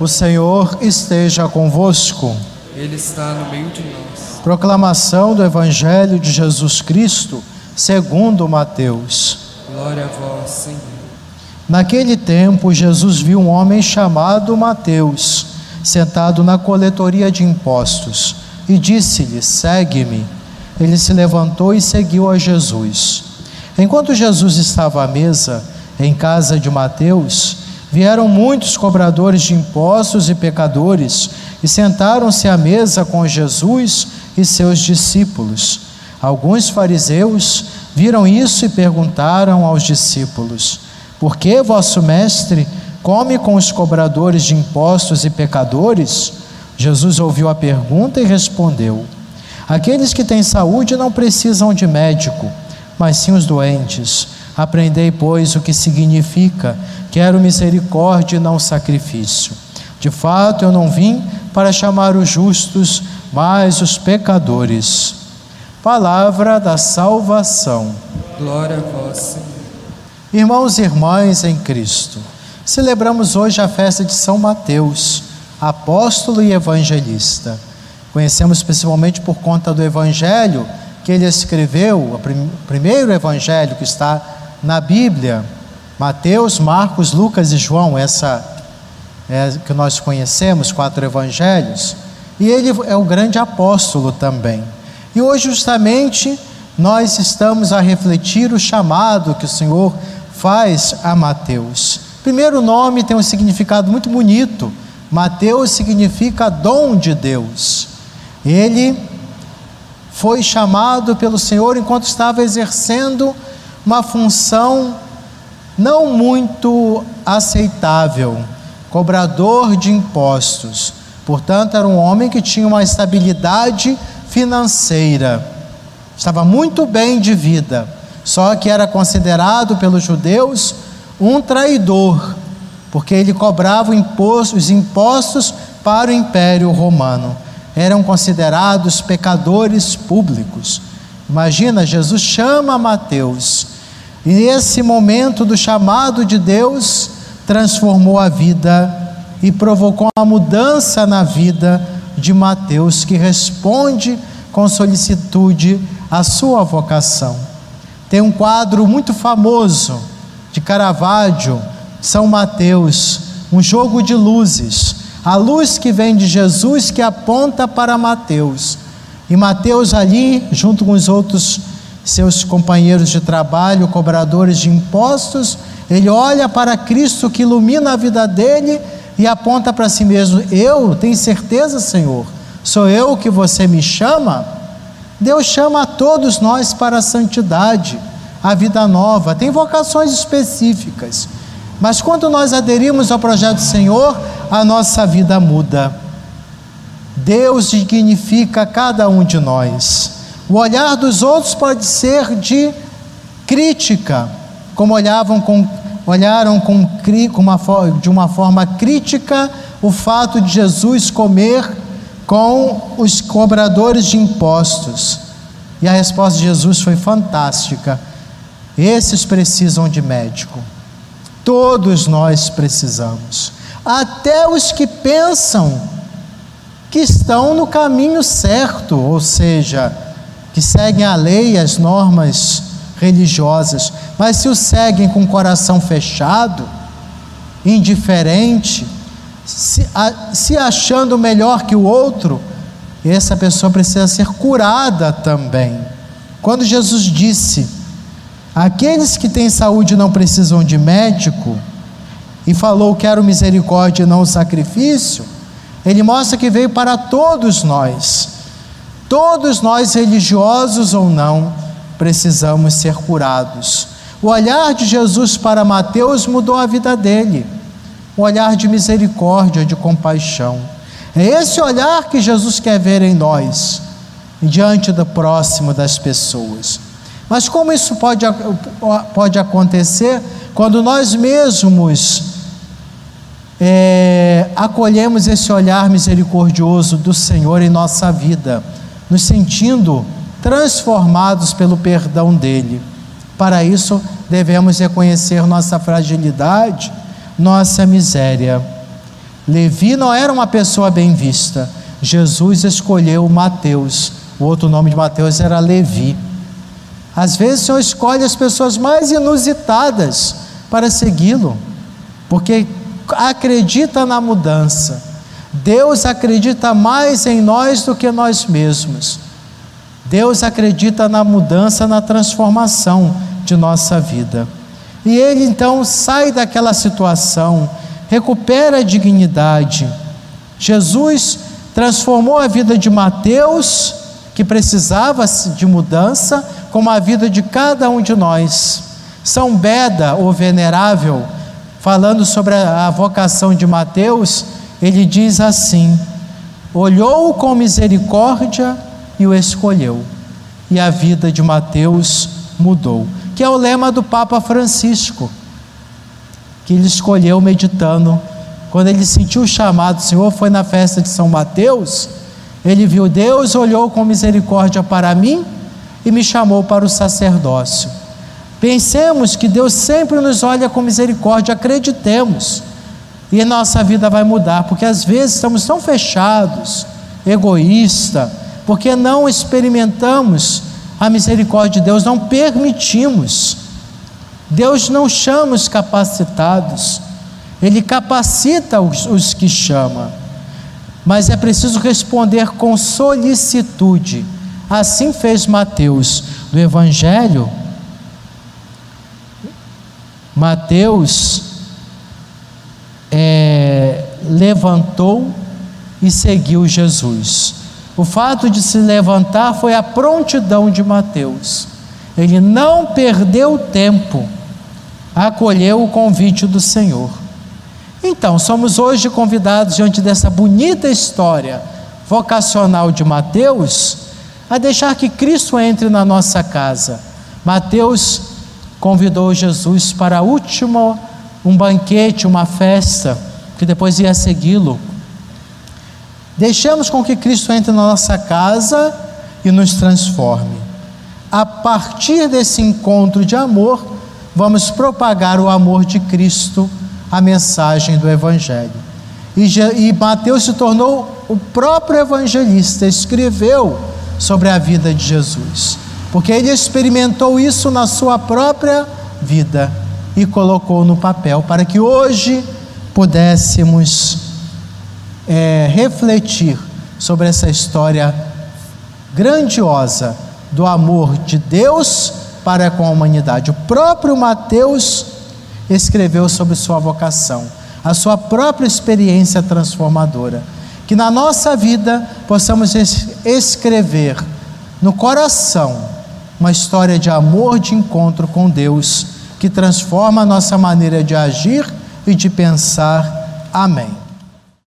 O Senhor esteja convosco. Ele está no meio de nós. Proclamação do Evangelho de Jesus Cristo, segundo Mateus. Glória a vós, Senhor. Naquele tempo, Jesus viu um homem chamado Mateus, sentado na coletoria de impostos, e disse-lhe: Segue-me. Ele se levantou e seguiu a Jesus. Enquanto Jesus estava à mesa, em casa de Mateus, Vieram muitos cobradores de impostos e pecadores e sentaram-se à mesa com Jesus e seus discípulos. Alguns fariseus viram isso e perguntaram aos discípulos: Por que vosso mestre come com os cobradores de impostos e pecadores? Jesus ouviu a pergunta e respondeu: Aqueles que têm saúde não precisam de médico, mas sim os doentes. Aprendei, pois, o que significa: quero misericórdia e não sacrifício. De fato, eu não vim para chamar os justos, mas os pecadores. Palavra da salvação. Glória a vós, Senhor. Irmãos e irmãs em Cristo, celebramos hoje a festa de São Mateus, apóstolo e evangelista. Conhecemos principalmente por conta do evangelho que ele escreveu, o primeiro evangelho que está na Bíblia, Mateus, Marcos, Lucas e João, essa é, que nós conhecemos, quatro evangelhos, e ele é o grande apóstolo também. E hoje, justamente, nós estamos a refletir o chamado que o Senhor faz a Mateus. Primeiro nome tem um significado muito bonito. Mateus significa dom de Deus. Ele foi chamado pelo Senhor enquanto estava exercendo uma função não muito aceitável, cobrador de impostos. Portanto, era um homem que tinha uma estabilidade financeira, estava muito bem de vida, só que era considerado pelos judeus um traidor, porque ele cobrava os impostos para o Império Romano. Eram considerados pecadores públicos. Imagina, Jesus chama Mateus e esse momento do chamado de Deus transformou a vida e provocou uma mudança na vida de Mateus, que responde com solicitude à sua vocação. Tem um quadro muito famoso de Caravaggio, São Mateus, um jogo de luzes. A luz que vem de Jesus que aponta para Mateus. E Mateus ali, junto com os outros seus companheiros de trabalho, cobradores de impostos, ele olha para Cristo que ilumina a vida dele e aponta para si mesmo: Eu tenho certeza, Senhor, sou eu que você me chama? Deus chama a todos nós para a santidade, a vida nova, tem vocações específicas, mas quando nós aderimos ao projeto do Senhor, a nossa vida muda. Deus dignifica cada um de nós. O olhar dos outros pode ser de crítica, como olhavam com, olharam com, com uma, de uma forma crítica o fato de Jesus comer com os cobradores de impostos. E a resposta de Jesus foi fantástica. Esses precisam de médico. Todos nós precisamos. Até os que pensam que estão no caminho certo, ou seja, que seguem a lei e as normas religiosas, mas se o seguem com o coração fechado, indiferente, se, a, se achando melhor que o outro, essa pessoa precisa ser curada também. Quando Jesus disse: Aqueles que têm saúde não precisam de médico, e falou: Quero misericórdia e não sacrifício, ele mostra que veio para todos nós. Todos nós, religiosos ou não, precisamos ser curados. O olhar de Jesus para Mateus mudou a vida dele. O olhar de misericórdia, de compaixão. É esse olhar que Jesus quer ver em nós, diante do próximo das pessoas. Mas como isso pode, pode acontecer quando nós mesmos é, acolhemos esse olhar misericordioso do Senhor em nossa vida? Nos sentindo transformados pelo perdão dele. Para isso, devemos reconhecer nossa fragilidade, nossa miséria. Levi não era uma pessoa bem vista. Jesus escolheu Mateus. O outro nome de Mateus era Levi. Às vezes o Senhor escolhe as pessoas mais inusitadas para segui-lo, porque acredita na mudança. Deus acredita mais em nós do que nós mesmos. Deus acredita na mudança, na transformação de nossa vida. E ele então sai daquela situação, recupera a dignidade. Jesus transformou a vida de Mateus, que precisava de mudança, como a vida de cada um de nós. São Beda, o venerável, falando sobre a vocação de Mateus, ele diz assim: olhou com misericórdia e o escolheu, e a vida de Mateus mudou que é o lema do Papa Francisco, que ele escolheu meditando. Quando ele sentiu o chamado, o Senhor foi na festa de São Mateus, ele viu Deus, olhou com misericórdia para mim e me chamou para o sacerdócio. Pensemos que Deus sempre nos olha com misericórdia, acreditemos, e nossa vida vai mudar, porque às vezes estamos tão fechados, egoísta, porque não experimentamos a misericórdia de Deus, não permitimos. Deus não chama os capacitados, Ele capacita os, os que chama, mas é preciso responder com solicitude. Assim fez Mateus do Evangelho. Mateus levantou e seguiu Jesus. O fato de se levantar foi a prontidão de Mateus. Ele não perdeu tempo, acolheu o convite do Senhor. Então, somos hoje convidados, diante dessa bonita história vocacional de Mateus, a deixar que Cristo entre na nossa casa. Mateus convidou Jesus para a última, um banquete, uma festa, que depois ia segui-lo Deixemos com que Cristo entre na nossa casa e nos transforme. A partir desse encontro de amor, vamos propagar o amor de Cristo, a mensagem do Evangelho. E, e Mateus se tornou o próprio evangelista, escreveu sobre a vida de Jesus, porque ele experimentou isso na sua própria vida e colocou no papel para que hoje pudéssemos é, refletir sobre essa história grandiosa do amor de Deus para com a humanidade. O próprio Mateus escreveu sobre sua vocação, a sua própria experiência transformadora. Que na nossa vida possamos escrever no coração uma história de amor, de encontro com Deus, que transforma a nossa maneira de agir e de pensar. Amém.